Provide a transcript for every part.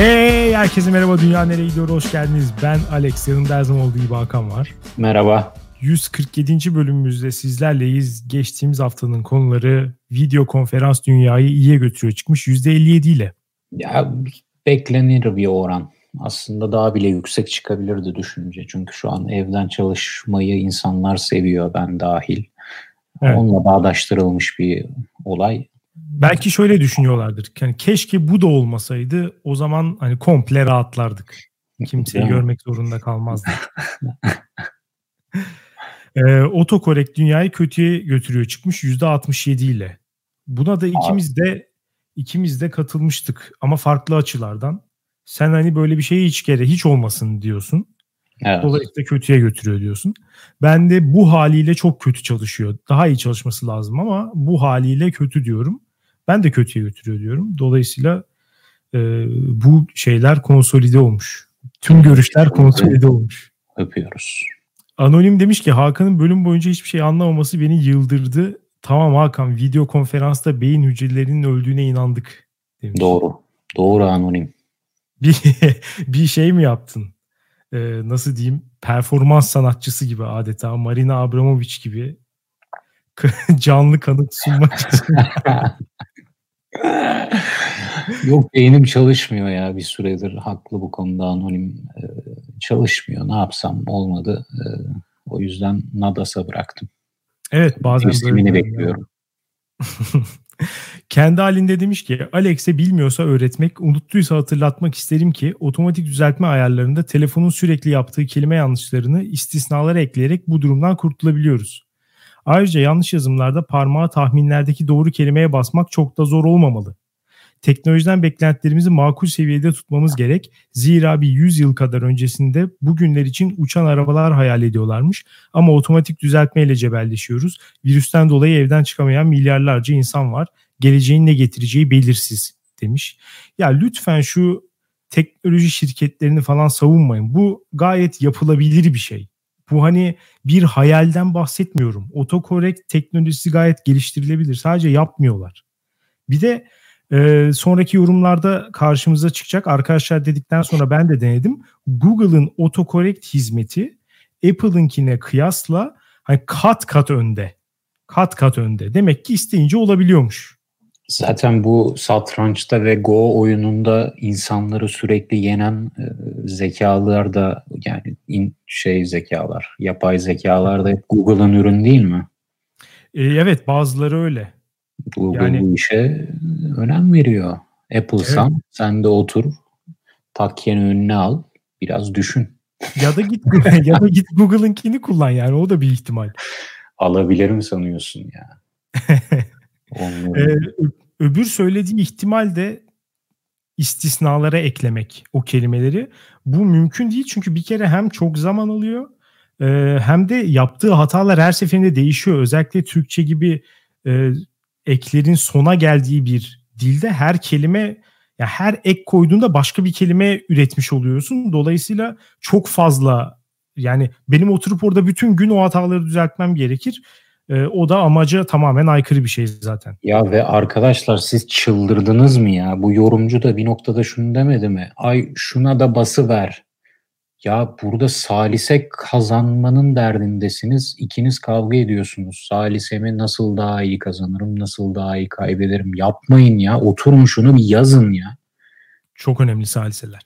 Hey herkese merhaba Dünya Nereye Gidiyor hoş geldiniz. Ben Alex yanımda her zaman olduğu gibi Hakan var. Merhaba. 147. bölümümüzde sizlerleyiz. Geçtiğimiz haftanın konuları video konferans dünyayı iyiye götürüyor çıkmış %57 ile. Ya beklenir bir oran. Aslında daha bile yüksek çıkabilirdi düşününce. Çünkü şu an evden çalışmayı insanlar seviyor ben dahil. Evet. Onunla bağdaştırılmış bir olay. Belki şöyle düşünüyorlardır. Yani keşke bu da olmasaydı o zaman hani komple rahatlardık. Kimseyi görmek zorunda kalmazdık. e, otokorek dünyayı kötüye götürüyor çıkmış %67 ile. Buna da ikimiz de ikimiz de katılmıştık ama farklı açılardan. Sen hani böyle bir şey hiç kere hiç olmasın diyorsun. Evet. Dolayısıyla kötüye götürüyor diyorsun. Ben de bu haliyle çok kötü çalışıyor. Daha iyi çalışması lazım ama bu haliyle kötü diyorum. Ben de kötüye götürüyor diyorum. Dolayısıyla e, bu şeyler konsolide olmuş. Tüm görüşler konsolide olmuş. Öpüyoruz. Anonim demiş ki Hakan'ın bölüm boyunca hiçbir şey anlamaması beni yıldırdı. Tamam Hakan video konferansta beyin hücrelerinin öldüğüne inandık demiş. Doğru. Doğru anonim. Bir, bir şey mi yaptın? Ee, nasıl diyeyim? Performans sanatçısı gibi adeta. Marina Abramovic gibi canlı kanıt sunmak için. Yok beynim çalışmıyor ya bir süredir. Haklı bu konuda anonim. Ee, çalışmıyor. Ne yapsam olmadı. Ee, o yüzden Nadas'a bıraktım. Evet bazen Teslimini bekliyorum. Kendi halinde demiş ki Alex'e bilmiyorsa öğretmek, unuttuysa hatırlatmak isterim ki otomatik düzeltme ayarlarında telefonun sürekli yaptığı kelime yanlışlarını istisnalara ekleyerek bu durumdan kurtulabiliyoruz. Ayrıca yanlış yazımlarda parmağı tahminlerdeki doğru kelimeye basmak çok da zor olmamalı. Teknolojiden beklentilerimizi makul seviyede tutmamız gerek. Zira bir 100 yıl kadar öncesinde bugünler için uçan arabalar hayal ediyorlarmış. Ama otomatik düzeltmeyle cebelleşiyoruz. Virüsten dolayı evden çıkamayan milyarlarca insan var. Geleceğin ne getireceği belirsiz demiş. Ya lütfen şu teknoloji şirketlerini falan savunmayın. Bu gayet yapılabilir bir şey. Bu hani bir hayalden bahsetmiyorum. Otokorekt teknolojisi gayet geliştirilebilir. Sadece yapmıyorlar. Bir de e, sonraki yorumlarda karşımıza çıkacak. Arkadaşlar dedikten sonra ben de denedim. Google'ın otokorekt hizmeti Apple'ınkine kıyasla hani kat kat önde. Kat kat önde. Demek ki isteyince olabiliyormuş. Zaten bu satrançta ve Go oyununda insanları sürekli yenen e, zekalar da yani in, şey zekalar, yapay zekalar da hep Google'ın ürün değil mi? E, evet bazıları öyle. Google yani, bu işe önem veriyor. Apple'san evet. sen de otur, takkeni önüne al, biraz düşün. Ya da git ya da git Google'ınkini kullan yani o da bir ihtimal. Alabilir mi sanıyorsun ya? ee, öbür söylediği ihtimal de istisnalara eklemek o kelimeleri. Bu mümkün değil çünkü bir kere hem çok zaman alıyor e, hem de yaptığı hatalar her seferinde değişiyor. Özellikle Türkçe gibi e, eklerin sona geldiği bir dilde her kelime ya her ek koyduğunda başka bir kelime üretmiş oluyorsun. Dolayısıyla çok fazla yani benim oturup orada bütün gün o hataları düzeltmem gerekir. E, o da amaca tamamen aykırı bir şey zaten. Ya ve arkadaşlar siz çıldırdınız mı ya? Bu yorumcu da bir noktada şunu demedi mi? Ay şuna da bası ver. Ya burada salise kazanmanın derdindesiniz. İkiniz kavga ediyorsunuz. Salisemi nasıl daha iyi kazanırım, nasıl daha iyi kaybederim. Yapmayın ya. Oturun şunu bir yazın ya. Çok önemli saliseler.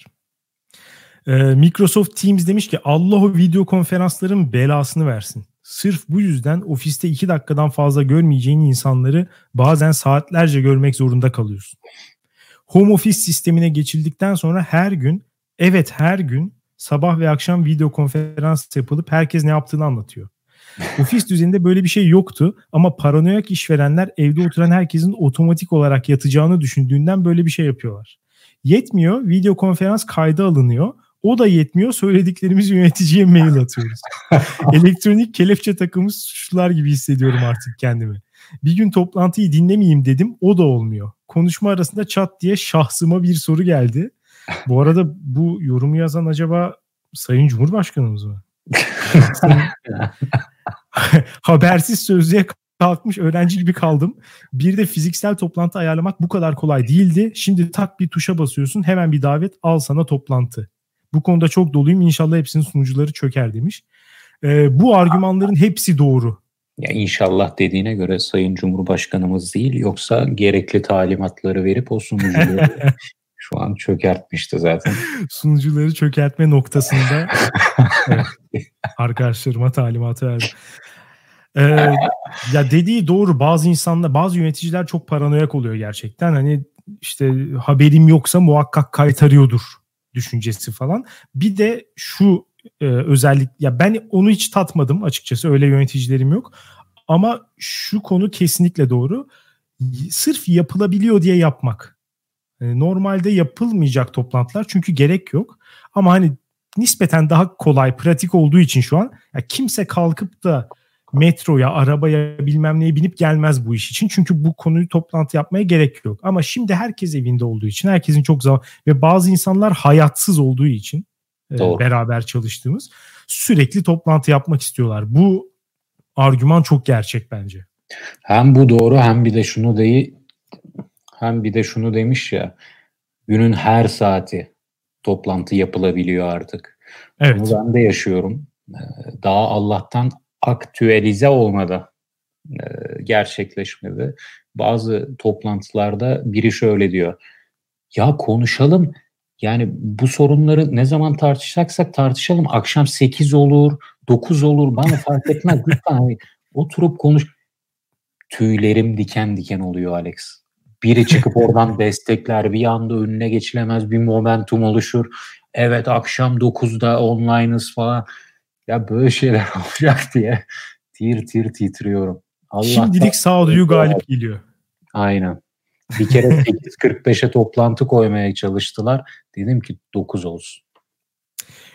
Ee, Microsoft Teams demiş ki Allah o video konferansların belasını versin. Sırf bu yüzden ofiste iki dakikadan fazla görmeyeceğin insanları bazen saatlerce görmek zorunda kalıyorsun. Home office sistemine geçildikten sonra her gün, evet her gün sabah ve akşam video konferans yapılıp herkes ne yaptığını anlatıyor. Ofis düzeninde böyle bir şey yoktu ama paranoyak işverenler evde oturan herkesin otomatik olarak yatacağını düşündüğünden böyle bir şey yapıyorlar. Yetmiyor, video konferans kayda alınıyor. O da yetmiyor. Söylediklerimizi yöneticiye mail atıyoruz. Elektronik kelepçe takımı suçlular gibi hissediyorum artık kendimi. Bir gün toplantıyı dinlemeyeyim dedim. O da olmuyor. Konuşma arasında çat diye şahsıma bir soru geldi. Bu arada bu yorumu yazan acaba Sayın Cumhurbaşkanımız mı? Habersiz sözlüğe kalkmış öğrenci gibi kaldım. Bir de fiziksel toplantı ayarlamak bu kadar kolay değildi. Şimdi tak bir tuşa basıyorsun hemen bir davet al sana toplantı. Bu konuda çok doluyum inşallah hepsinin sunucuları çöker demiş. Ee, bu argümanların hepsi doğru. Ya inşallah dediğine göre Sayın Cumhurbaşkanımız değil yoksa gerekli talimatları verip o sunucuları şu an çökertmişti zaten. Sunucuları çökertme noktasında evet, arkadaşlarıma talimatı verdim. Ee, ya dediği doğru bazı insanlar bazı yöneticiler çok paranoyak oluyor gerçekten hani işte haberim yoksa muhakkak kaytarıyordur düşüncesi falan. Bir de şu e, özellik ya ben onu hiç tatmadım açıkçası öyle yöneticilerim yok. Ama şu konu kesinlikle doğru. Sırf yapılabiliyor diye yapmak. Yani normalde yapılmayacak toplantılar çünkü gerek yok. Ama hani nispeten daha kolay, pratik olduğu için şu an ya kimse kalkıp da metroya, arabaya bilmem neye binip gelmez bu iş için. Çünkü bu konuyu toplantı yapmaya gerek yok. Ama şimdi herkes evinde olduğu için, herkesin çok zaman ve bazı insanlar hayatsız olduğu için e, Doğru. beraber çalıştığımız sürekli toplantı yapmak istiyorlar. Bu argüman çok gerçek bence. Hem bu doğru hem bir de şunu değil hem bir de şunu demiş ya günün her saati toplantı yapılabiliyor artık. Evet. Bunu ben de yaşıyorum. Ee, daha Allah'tan aktüelize olmadı. Ee, gerçekleşmedi. Bazı toplantılarda biri şöyle diyor. Ya konuşalım. Yani bu sorunları ne zaman tartışacaksak tartışalım. Akşam 8 olur, 9 olur bana fark etmez. Lütfen hani oturup konuş. Tüylerim diken diken oluyor Alex. Biri çıkıp oradan destekler bir anda önüne geçilemez bir momentum oluşur. Evet akşam 9'da online'ız falan. Ya böyle şeyler olacak diye tir tir titriyorum. Allah Şimdilik sağduyu galip geliyor. Aynen. Bir kere 8.45'e toplantı koymaya çalıştılar. Dedim ki 9 olsun.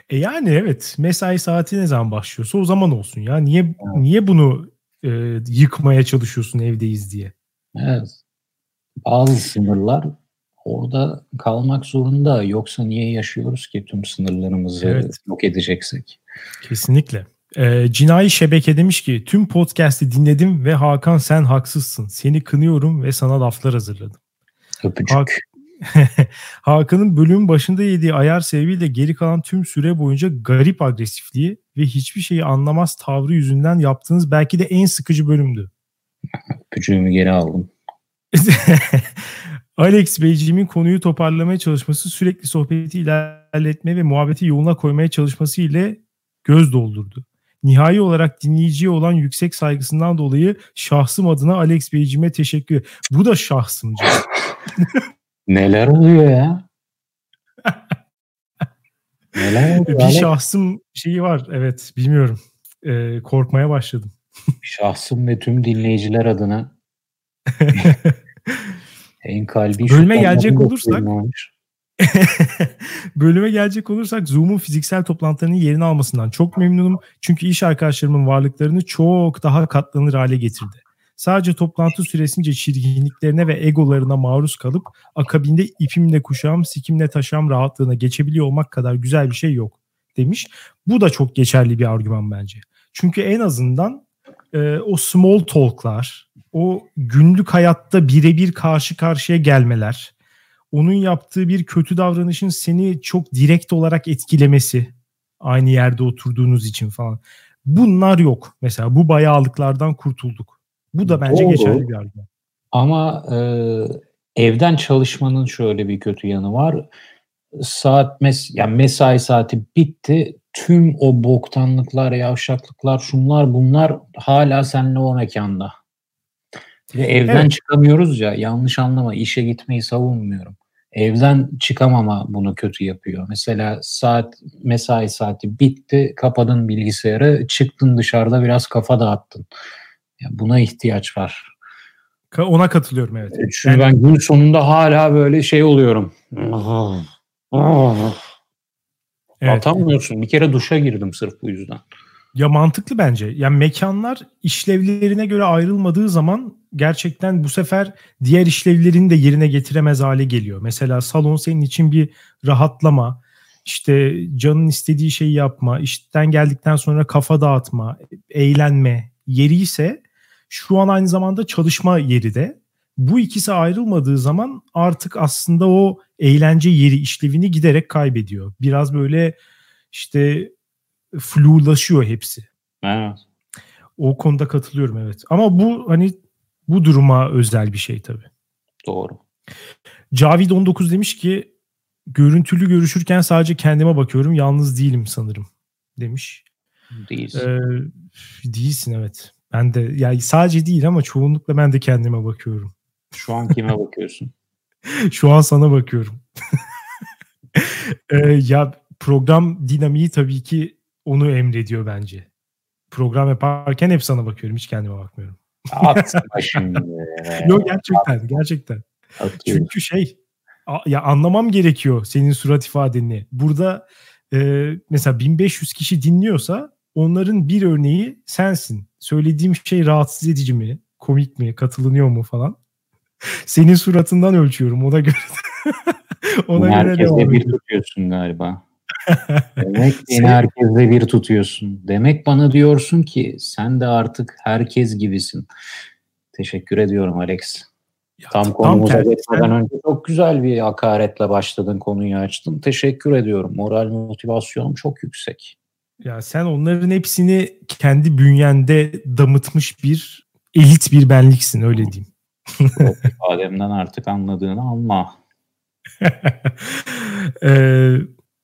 E yani evet mesai saati ne zaman başlıyorsa o zaman olsun ya. Niye evet. niye bunu e, yıkmaya çalışıyorsun evdeyiz diye? Evet. Bazı sınırlar orada kalmak zorunda. Yoksa niye yaşıyoruz ki tüm sınırlarımızı evet. yok edeceksek? Kesinlikle. Ee, Cinayi Şebeke demiş ki tüm podcast'i dinledim ve Hakan sen haksızsın. Seni kınıyorum ve sana laflar hazırladım. Öpücük. Hak- Hakan'ın bölümün başında yediği ayar sebebiyle geri kalan tüm süre boyunca garip agresifliği ve hiçbir şeyi anlamaz tavrı yüzünden yaptığınız belki de en sıkıcı bölümdü. Öpücüğümü geri aldım. Alex Beyciğimin konuyu toparlamaya çalışması sürekli sohbeti ilerletme ve muhabbeti yoluna koymaya çalışması ile göz doldurdu. Nihai olarak dinleyiciye olan yüksek saygısından dolayı şahsım adına Alex Beyciğime teşekkür Bu da şahsımca. Neler oluyor ya? Neler oluyor? Bir Alex? şahsım şeyi var. Evet bilmiyorum. Ee, korkmaya başladım. şahsım ve tüm dinleyiciler adına en kalbi Bölüme gelecek olursak Bölüme gelecek olursak Zoom'un fiziksel toplantılarının yerini almasından çok memnunum. Çünkü iş arkadaşlarımın varlıklarını çok daha katlanır hale getirdi. Sadece toplantı süresince çirkinliklerine ve egolarına maruz kalıp akabinde ipimle kuşağım, sikimle taşam rahatlığına geçebiliyor olmak kadar güzel bir şey yok demiş. Bu da çok geçerli bir argüman bence. Çünkü en azından e, o small talk'lar, o günlük hayatta birebir karşı karşıya gelmeler, onun yaptığı bir kötü davranışın seni çok direkt olarak etkilemesi aynı yerde oturduğunuz için falan. Bunlar yok. Mesela bu bayağılıklardan kurtulduk. Bu da bence Doğru. geçerli bir argüman. Ama e, evden çalışmanın şöyle bir kötü yanı var. Saat mes yani mesai saati bitti. Tüm o boktanlıklar, yavşaklıklar, şunlar bunlar hala seninle o mekanda. Ve evden evet. çıkamıyoruz ya yanlış anlama işe gitmeyi savunmuyorum. Evden çıkamama bunu kötü yapıyor. Mesela saat mesai saati bitti, kapadın bilgisayarı, çıktın dışarıda biraz kafa dağıttın. Yani buna ihtiyaç var. Ona katılıyorum evet. Çünkü yani... ben gün sonunda hala böyle şey oluyorum. evet. Atamıyorsun. Bir kere duşa girdim sırf bu yüzden. Ya mantıklı bence. Yani mekanlar işlevlerine göre ayrılmadığı zaman gerçekten bu sefer diğer işlevlerini de yerine getiremez hale geliyor. Mesela salon senin için bir rahatlama, işte canın istediği şeyi yapma, işten geldikten sonra kafa dağıtma, eğlenme yeri ise Şu an aynı zamanda çalışma yeri de. Bu ikisi ayrılmadığı zaman artık aslında o eğlence yeri işlevini giderek kaybediyor. Biraz böyle işte flulaşıyor hepsi. Evet. O konuda katılıyorum evet. Ama bu hani bu duruma özel bir şey tabii. Doğru. Cavid 19 demiş ki görüntülü görüşürken sadece kendime bakıyorum. Yalnız değilim sanırım demiş. Değilsin. Ee, değilsin evet. Ben de yani sadece değil ama çoğunlukla ben de kendime bakıyorum. Şu an kime bakıyorsun? Şu an sana bakıyorum. ee, ya program dinamiği tabii ki onu emrediyor bence. Program yaparken hep sana bakıyorum. Hiç kendime bakmıyorum. Atma şimdi. Yok gerçekten. Gerçekten. Atıyorum. Çünkü şey ya anlamam gerekiyor senin surat ifadeni. Burada e, mesela 1500 kişi dinliyorsa onların bir örneği sensin. Söylediğim şey rahatsız edici mi? Komik mi? Katılınıyor mu falan? Senin suratından ölçüyorum ona göre. ona göre Herkesle devam bir tutuyorsun galiba. Demek beni herkesle bir tutuyorsun. Demek bana diyorsun ki sen de artık herkes gibisin. Teşekkür ediyorum Alex. Ya, Tam konumuza tersi. geçmeden önce çok güzel bir hakaretle başladın konuyu açtın. Teşekkür ediyorum. Moral motivasyonum çok yüksek. Ya sen onların hepsini kendi bünyende damıtmış bir elit bir benliksin öyle diyeyim. Adem'den artık anladığını anla. Ee,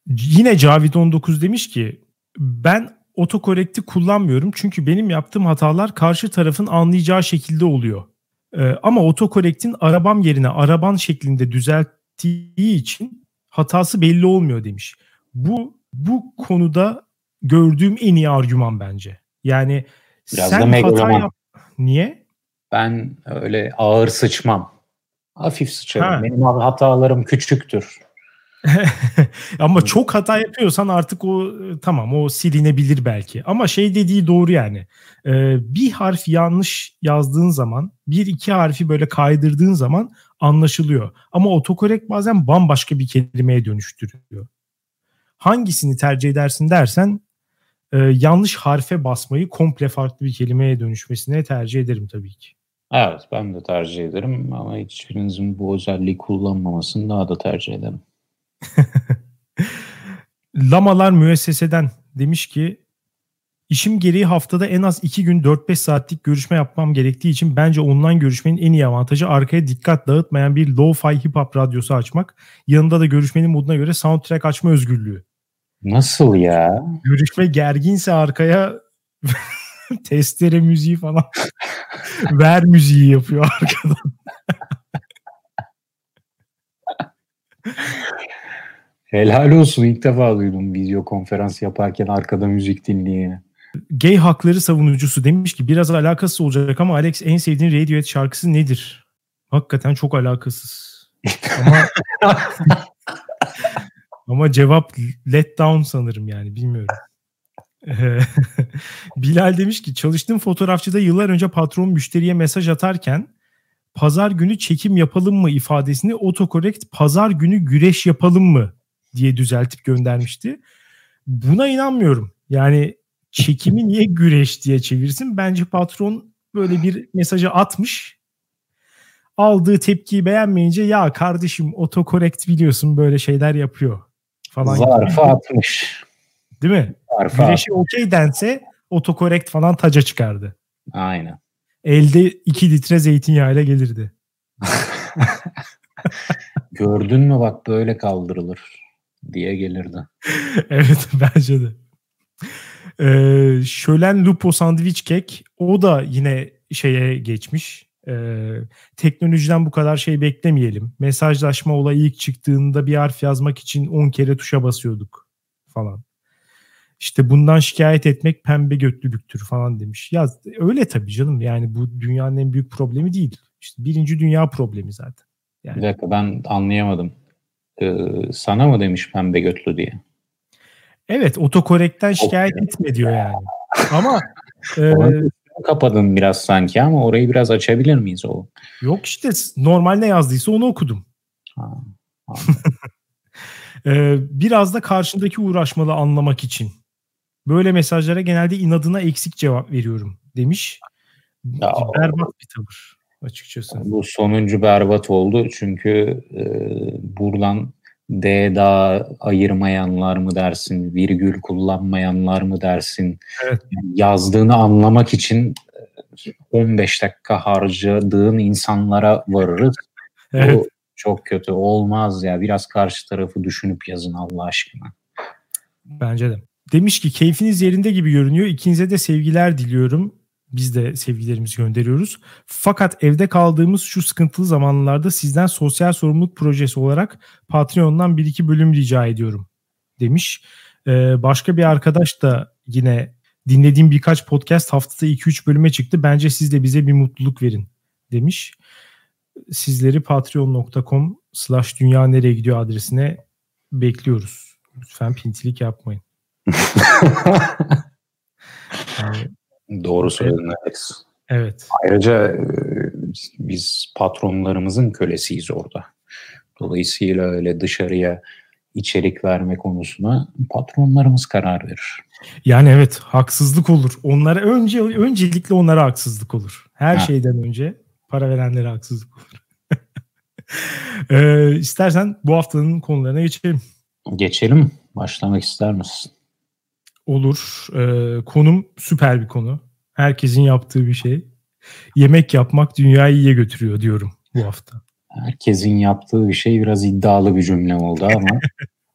yine Cavit 19 demiş ki ben otokorekti kullanmıyorum çünkü benim yaptığım hatalar karşı tarafın anlayacağı şekilde oluyor. Ee, ama otokorektin arabam yerine araban şeklinde düzelttiği için hatası belli olmuyor demiş. Bu bu konuda gördüğüm en iyi argüman bence. Yani Biraz sen da hata yap. Niye? Ben öyle ağır sıçmam. Hafif sıçarım. Ha. Benim hatalarım küçüktür. Ama çok hata yapıyorsan artık o e, tamam o silinebilir belki. Ama şey dediği doğru yani. Ee, bir harf yanlış yazdığın zaman bir iki harfi böyle kaydırdığın zaman anlaşılıyor. Ama otokorekt bazen bambaşka bir kelimeye dönüştürüyor. Hangisini tercih edersin dersen e, yanlış harfe basmayı komple farklı bir kelimeye dönüşmesine tercih ederim tabii ki. Evet ben de tercih ederim ama hiçbirinizin bu özelliği kullanmamasını daha da tercih ederim. Lamalar müesseseden demiş ki işim gereği haftada en az 2 gün 4-5 saatlik görüşme yapmam gerektiği için bence online görüşmenin en iyi avantajı arkaya dikkat dağıtmayan bir lo-fi hip hop radyosu açmak. Yanında da görüşmenin moduna göre soundtrack açma özgürlüğü. Nasıl ya? Görüşme gerginse arkaya testere müziği falan ver müziği yapıyor arkadan. Helal olsun ilk defa duydum video konferans yaparken arkada müzik dinleyeni. Gay hakları savunucusu demiş ki biraz alakasız olacak ama Alex en sevdiğin Radiohead şarkısı nedir? Hakikaten çok alakasız. Ama ama cevap let down sanırım yani bilmiyorum. Bilal demiş ki çalıştığım fotoğrafçıda yıllar önce patron müşteriye mesaj atarken pazar günü çekim yapalım mı ifadesini otokorekt pazar günü güreş yapalım mı diye düzeltip göndermişti. Buna inanmıyorum. Yani çekimi niye güreş diye çevirsin? Bence patron böyle bir mesajı atmış. Aldığı tepkiyi beğenmeyince ya kardeşim otokorekt biliyorsun böyle şeyler yapıyor falan. gibi. Zarfı atmış. Değil mi? Zarfı atmış. Güreşi okey dense otokorekt falan taca çıkardı. Aynen. Elde 2 litre zeytinyağıyla gelirdi. Gördün mü bak böyle kaldırılır diye gelirdi. evet bence de. Ee, Şölen Lupo sandviç kek o da yine şeye geçmiş. Ee, teknolojiden bu kadar şey beklemeyelim. Mesajlaşma olayı ilk çıktığında bir harf yazmak için 10 kere tuşa basıyorduk falan. İşte bundan şikayet etmek pembe götlülüktür falan demiş. Ya öyle tabii canım yani bu dünyanın en büyük problemi değil. İşte birinci dünya problemi zaten. Bir dakika ben anlayamadım. Ee, sana mı demiş pembe götlü diye? Evet otokorekten şikayet etme diyor yani. Ama e, kapadın biraz sanki ama orayı biraz açabilir miyiz o? yok işte normal ne yazdıysa onu okudum. Ha, Ee, biraz da karşındaki uğraşmalı anlamak için. Böyle mesajlara genelde inadına eksik cevap veriyorum demiş. Ya, berbat bir tavır açıkçası. Bu sonuncu berbat oldu çünkü e, buradan D daha ayırmayanlar mı dersin, virgül kullanmayanlar mı dersin, evet. yazdığını anlamak için 15 dakika harcadığın insanlara varırız. Evet. Bu çok kötü olmaz ya. Biraz karşı tarafı düşünüp yazın Allah aşkına. Bence de. Demiş ki keyfiniz yerinde gibi görünüyor. İkinize de sevgiler diliyorum. Biz de sevgilerimizi gönderiyoruz. Fakat evde kaldığımız şu sıkıntılı zamanlarda sizden sosyal sorumluluk projesi olarak Patreon'dan bir iki bölüm rica ediyorum demiş. Ee, başka bir arkadaş da yine dinlediğim birkaç podcast haftada 2-3 bölüme çıktı. Bence siz de bize bir mutluluk verin demiş. Sizleri patreon.com slash dünya nereye gidiyor adresine bekliyoruz. Lütfen pintilik yapmayın. yani, Doğru söyledin Alex. Evet. Ayrıca e, biz patronlarımızın kölesiyiz orada. Dolayısıyla öyle dışarıya içerik verme konusuna patronlarımız karar verir. Yani evet haksızlık olur. Onlara önce öncelikle onlara haksızlık olur. Her ha. şeyden önce para verenlere haksızlık olur. ee, istersen bu haftanın konularına geçelim. Geçelim. Başlamak ister misin? Olur. Ee, konum süper bir konu. Herkesin yaptığı bir şey. Yemek yapmak dünyayı iyiye götürüyor diyorum bu hafta. Herkesin yaptığı bir şey biraz iddialı bir cümle oldu ama.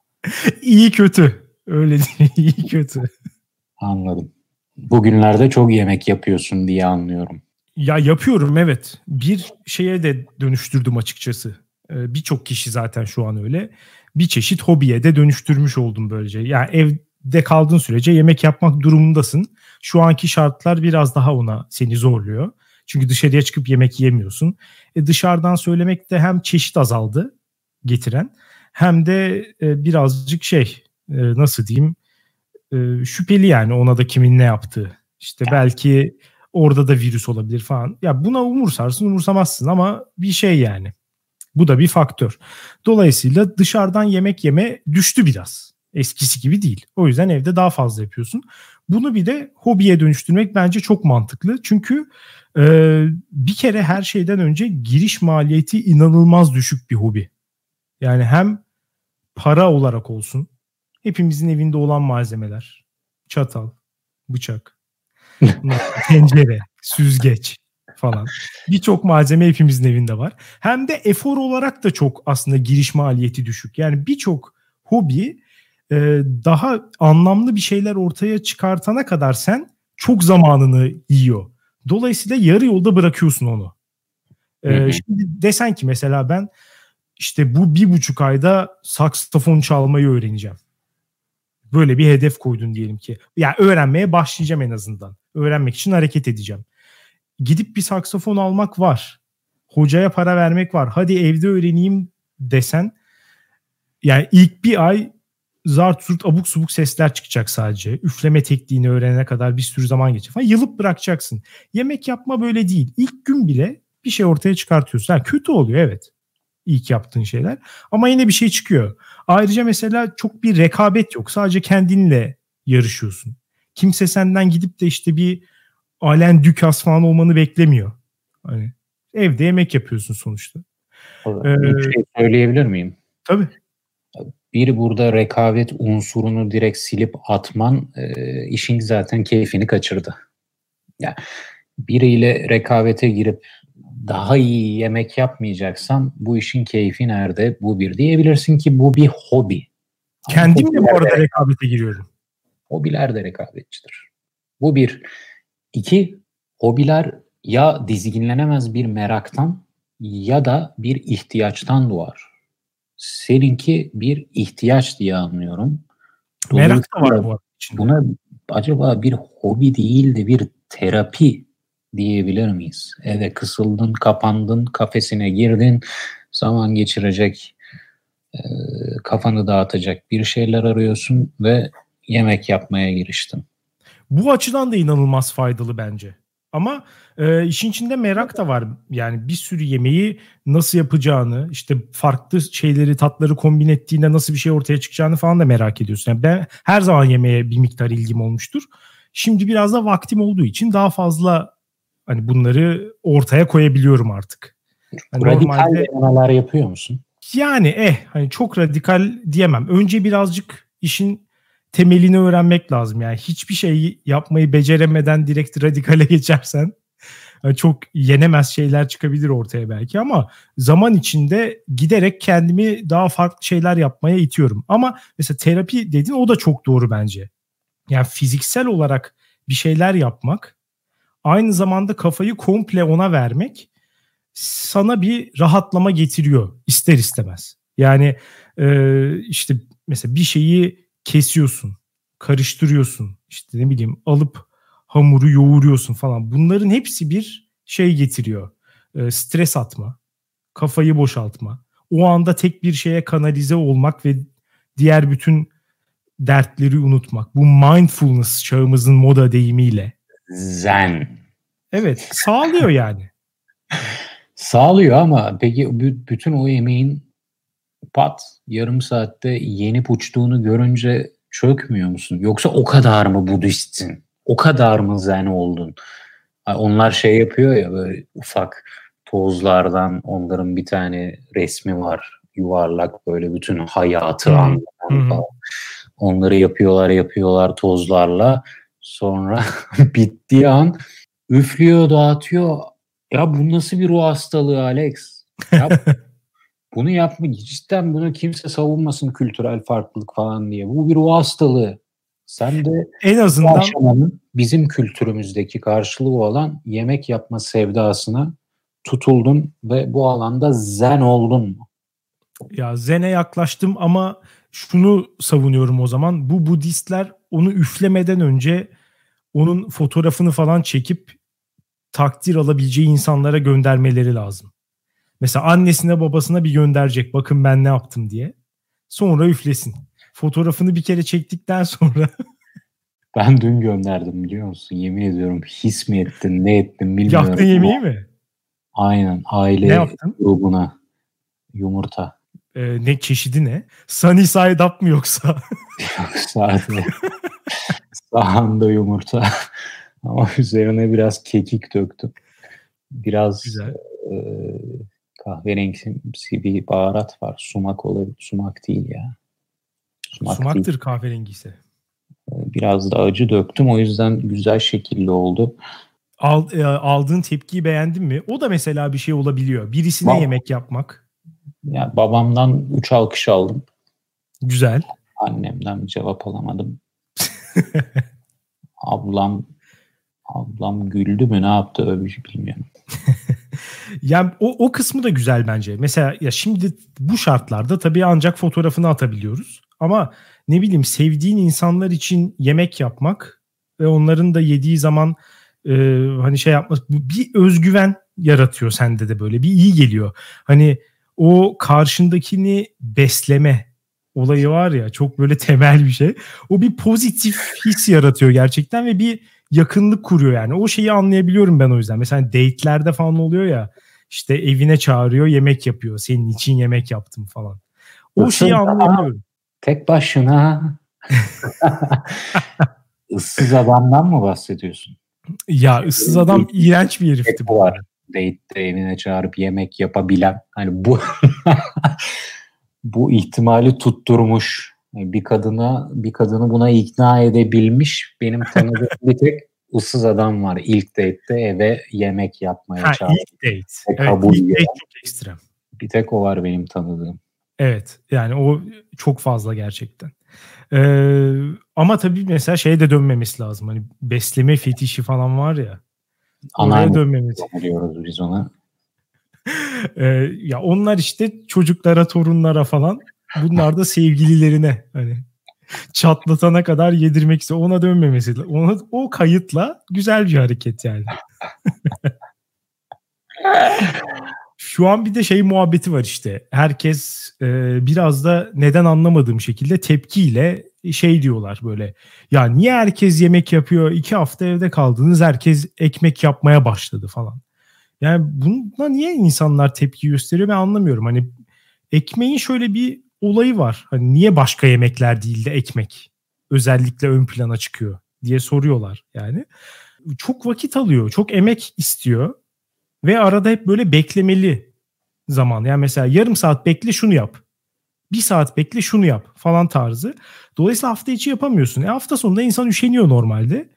İyi kötü. Öyle değil. İyi kötü. Anladım. Bugünlerde çok yemek yapıyorsun diye anlıyorum. Ya yapıyorum evet. Bir şeye de dönüştürdüm açıkçası. Ee, Birçok kişi zaten şu an öyle. Bir çeşit hobiye de dönüştürmüş oldum böylece. Yani evde kaldığın sürece yemek yapmak durumundasın. Şu anki şartlar biraz daha ona seni zorluyor. Çünkü dışarıya çıkıp yemek yemiyorsun. E dışarıdan söylemek de hem çeşit azaldı getiren hem de e, birazcık şey e, nasıl diyeyim e, şüpheli yani ona da kimin ne yaptığı. İşte belki orada da virüs olabilir falan. Ya buna umursarsın umursamazsın ama bir şey yani. Bu da bir faktör. Dolayısıyla dışarıdan yemek yeme düştü biraz. Eskisi gibi değil. O yüzden evde daha fazla yapıyorsun. Bunu bir de hobiye dönüştürmek bence çok mantıklı. Çünkü e, bir kere her şeyden önce giriş maliyeti inanılmaz düşük bir hobi. Yani hem para olarak olsun. Hepimizin evinde olan malzemeler. Çatal, bıçak, tencere, süzgeç falan. Birçok malzeme hepimizin evinde var. Hem de efor olarak da çok aslında giriş maliyeti düşük. Yani birçok hobi e, daha anlamlı bir şeyler ortaya çıkartana kadar sen çok zamanını yiyor. Dolayısıyla yarı yolda bırakıyorsun onu. E, şimdi desen ki mesela ben işte bu bir buçuk ayda saksafon çalmayı öğreneceğim. Böyle bir hedef koydun diyelim ki. Yani öğrenmeye başlayacağım en azından. Öğrenmek için hareket edeceğim. Gidip bir saksafon almak var. Hocaya para vermek var. Hadi evde öğreneyim desen yani ilk bir ay zart surt abuk subuk sesler çıkacak sadece. Üfleme tekniğini öğrenene kadar bir sürü zaman geçecek falan. Yılıp bırakacaksın. Yemek yapma böyle değil. İlk gün bile bir şey ortaya çıkartıyorsun. Yani kötü oluyor evet ilk yaptığın şeyler. Ama yine bir şey çıkıyor. Ayrıca mesela çok bir rekabet yok. Sadece kendinle yarışıyorsun. Kimse senden gidip de işte bir Alen Dukas falan olmanı beklemiyor. Hani evde yemek yapıyorsun sonuçta. Ee, bir şey söyleyebilir miyim? Tabii. Bir burada rekabet unsurunu direkt silip atman e, işin zaten keyfini kaçırdı. Yani biriyle rekabete girip daha iyi yemek yapmayacaksam bu işin keyfi nerede? Bu bir diyebilirsin ki bu bir hobi. Kendim de bu arada rekabete giriyorum. Hobiler de rekabetçidir. Bu bir. İki, hobiler ya dizginlenemez bir meraktan ya da bir ihtiyaçtan doğar. Seninki bir ihtiyaç diye anlıyorum. Merak da var bu. Buna acaba bir hobi değil de bir terapi diyebilir miyiz? Eve kısıldın, kapandın, kafesine girdin, zaman geçirecek, e, kafanı dağıtacak bir şeyler arıyorsun ve yemek yapmaya giriştin. Bu açıdan da inanılmaz faydalı bence. Ama e, işin içinde merak da var. Yani bir sürü yemeği nasıl yapacağını, işte farklı şeyleri, tatları kombin ettiğinde nasıl bir şey ortaya çıkacağını falan da merak ediyorsun. Yani ben her zaman yemeğe bir miktar ilgim olmuştur. Şimdi biraz da vaktim olduğu için daha fazla hani bunları ortaya koyabiliyorum artık. Yani radikal normalde, denemeler yapıyor musun? Yani eh hani çok radikal diyemem. Önce birazcık işin temelini öğrenmek lazım. Yani hiçbir şey yapmayı beceremeden direkt radikale geçersen yani çok yenemez şeyler çıkabilir ortaya belki ama zaman içinde giderek kendimi daha farklı şeyler yapmaya itiyorum. Ama mesela terapi dedin o da çok doğru bence. Yani fiziksel olarak bir şeyler yapmak aynı zamanda kafayı komple ona vermek sana bir rahatlama getiriyor ister istemez. Yani e, işte mesela bir şeyi kesiyorsun, karıştırıyorsun, işte ne bileyim alıp hamuru yoğuruyorsun falan. Bunların hepsi bir şey getiriyor. E, stres atma, kafayı boşaltma. O anda tek bir şeye kanalize olmak ve diğer bütün dertleri unutmak. Bu mindfulness çağımızın moda deyimiyle. Zen. Evet, sağlıyor yani. sağlıyor ama peki bütün o emeğin pat yarım saatte yenip uçtuğunu görünce çökmüyor musun? Yoksa o kadar mı Budistsin? O kadar mı zen oldun? Onlar şey yapıyor ya böyle ufak tozlardan onların bir tane resmi var. Yuvarlak böyle bütün hayatı anlatan Onları yapıyorlar yapıyorlar tozlarla. Sonra bittiği an üflüyor dağıtıyor. Ya bu nasıl bir ruh hastalığı Alex? Ya bunu yapma cidden bunu kimse savunmasın kültürel farklılık falan diye. Bu bir ruh hastalığı. Sen de en azından bizim kültürümüzdeki karşılığı olan yemek yapma sevdasına tutuldun ve bu alanda zen oldun mu? Ya zene yaklaştım ama şunu savunuyorum o zaman. Bu Budistler onu üflemeden önce onun fotoğrafını falan çekip takdir alabileceği insanlara göndermeleri lazım. Mesela annesine babasına bir gönderecek bakın ben ne yaptım diye. Sonra üflesin. Fotoğrafını bir kere çektikten sonra Ben dün gönderdim biliyor musun? Yemin ediyorum his mi ettin ne ettin bilmiyorum. Yaptın yemeği mi? Aynen aile ne yaptın? grubuna yumurta. Ee, ne çeşidi ne? Sunny side up mı yoksa? Yok sadece sahanda yumurta ama üzerine biraz kekik döktüm. Biraz Güzel. E, kahverengisi bir baharat var. Sumak olabilir. Sumak değil ya. Sumak Sumaktır değil. kahverengisi. Biraz da acı döktüm. O yüzden güzel şekilli oldu. Al, e, aldığın tepkiyi beğendin mi? O da mesela bir şey olabiliyor. Birisine Bab- yemek yapmak. Ya babamdan 3 alkış aldım. Güzel. Annemden cevap alamadım. ablam ablam güldü mü ne yaptı öyle bir şey bilmiyorum. yani o, o kısmı da güzel bence. Mesela ya şimdi bu şartlarda tabii ancak fotoğrafını atabiliyoruz. Ama ne bileyim sevdiğin insanlar için yemek yapmak ve onların da yediği zaman e, hani şey yapması bir özgüven yaratıyor sende de böyle bir iyi geliyor. Hani o karşındakini besleme olayı var ya çok böyle temel bir şey. O bir pozitif his yaratıyor gerçekten ve bir yakınlık kuruyor yani. O şeyi anlayabiliyorum ben o yüzden. Mesela date'lerde falan oluyor ya işte evine çağırıyor yemek yapıyor. Senin için yemek yaptım falan. O Nasıl şeyi anlayabiliyorum. Tek başına ıssız adamdan mı bahsediyorsun? Ya ıssız adam iğrenç bir herifti bu. Var. Date'de evine çağırıp yemek yapabilen hani bu bu ihtimali tutturmuş bir kadına bir kadını buna ikna edebilmiş benim tanıdığım bir tek ıssız adam var ilk date'de eve yemek yapmaya ha, çağırdı. İlk date. Evet, kabul ilk date çok ekstrem. Bir tek o var benim tanıdığım. Evet yani o çok fazla gerçekten. Ee, ama tabii mesela şeye de dönmemesi lazım. Hani besleme fetişi falan var ya. Oraya dönmemesi. Diyoruz biz ona. ee, ya onlar işte çocuklara, torunlara falan bunlar da sevgililerine hani çatlatana kadar yedirmek istiyor. Ona dönmemesi. Ona, o kayıtla güzel bir hareket yani. Şu an bir de şey muhabbeti var işte. Herkes e, biraz da neden anlamadığım şekilde tepkiyle şey diyorlar böyle. Ya niye herkes yemek yapıyor? İki hafta evde kaldınız herkes ekmek yapmaya başladı falan. Yani buna niye insanlar tepki gösteriyor ben anlamıyorum. Hani ekmeğin şöyle bir olayı var. Hani niye başka yemekler değil de ekmek özellikle ön plana çıkıyor diye soruyorlar yani. çok vakit alıyor, çok emek istiyor ve arada hep böyle beklemeli zaman. Yani mesela yarım saat bekle şunu yap. Bir saat bekle şunu yap falan tarzı. Dolayısıyla hafta içi yapamıyorsun. E hafta sonunda insan üşeniyor normalde.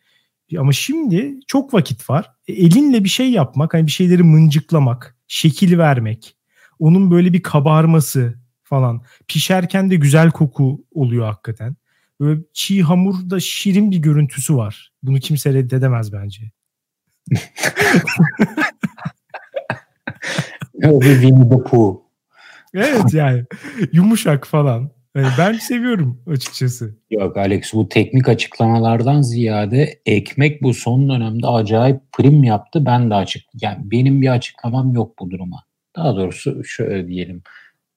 Ama şimdi çok vakit var. E elinle bir şey yapmak, hani bir şeyleri mıncıklamak, şekil vermek, onun böyle bir kabarması falan. Pişerken de güzel koku oluyor hakikaten. Böyle çiğ hamurda şirin bir görüntüsü var. Bunu kimse reddedemez bence. o bir Winnie the Pooh. Evet yani yumuşak falan. Yani ben seviyorum açıkçası. Yok Alex bu teknik açıklamalardan ziyade ekmek bu son dönemde acayip prim yaptı. Ben de açık yani benim bir açıklamam yok bu duruma. Daha doğrusu şöyle diyelim.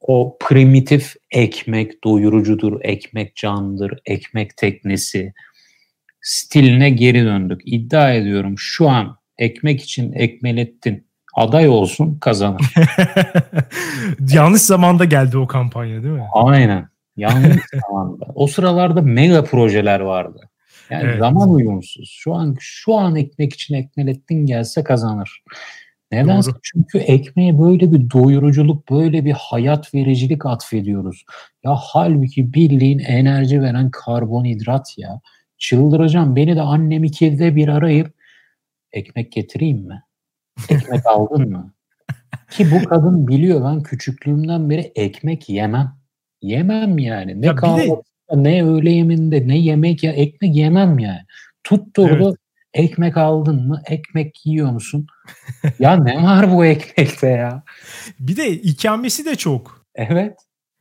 O primitif ekmek doyurucudur, ekmek candır, ekmek teknesi stiline geri döndük. İddia ediyorum şu an ekmek için Ekmelettin aday olsun kazanır. Yanlış zamanda geldi o kampanya değil mi? Aynen. Yanlış zamanda. O sıralarda mega projeler vardı. Yani evet. zaman uyumsuz. Şu an şu an ekmek için Ekmelettin gelse kazanır. Neden? Çünkü ekmeğe böyle bir doyuruculuk, böyle bir hayat vericilik atfediyoruz. Ya halbuki bildiğin enerji veren karbonhidrat ya. Çıldıracağım. Beni de annem ikide bir arayıp ekmek getireyim mi? Ekmek aldın mı? Ki bu kadın biliyor ben küçüklüğümden beri ekmek yemem. Yemem yani. Ne kahvaltıda ne öğle yeminde ne yemek ya ekmek yemem yani. Tutturdu evet. Ekmek aldın mı? Ekmek yiyor musun? ya ne var bu ekmekte ya? Bir de ikamesi de çok. Evet.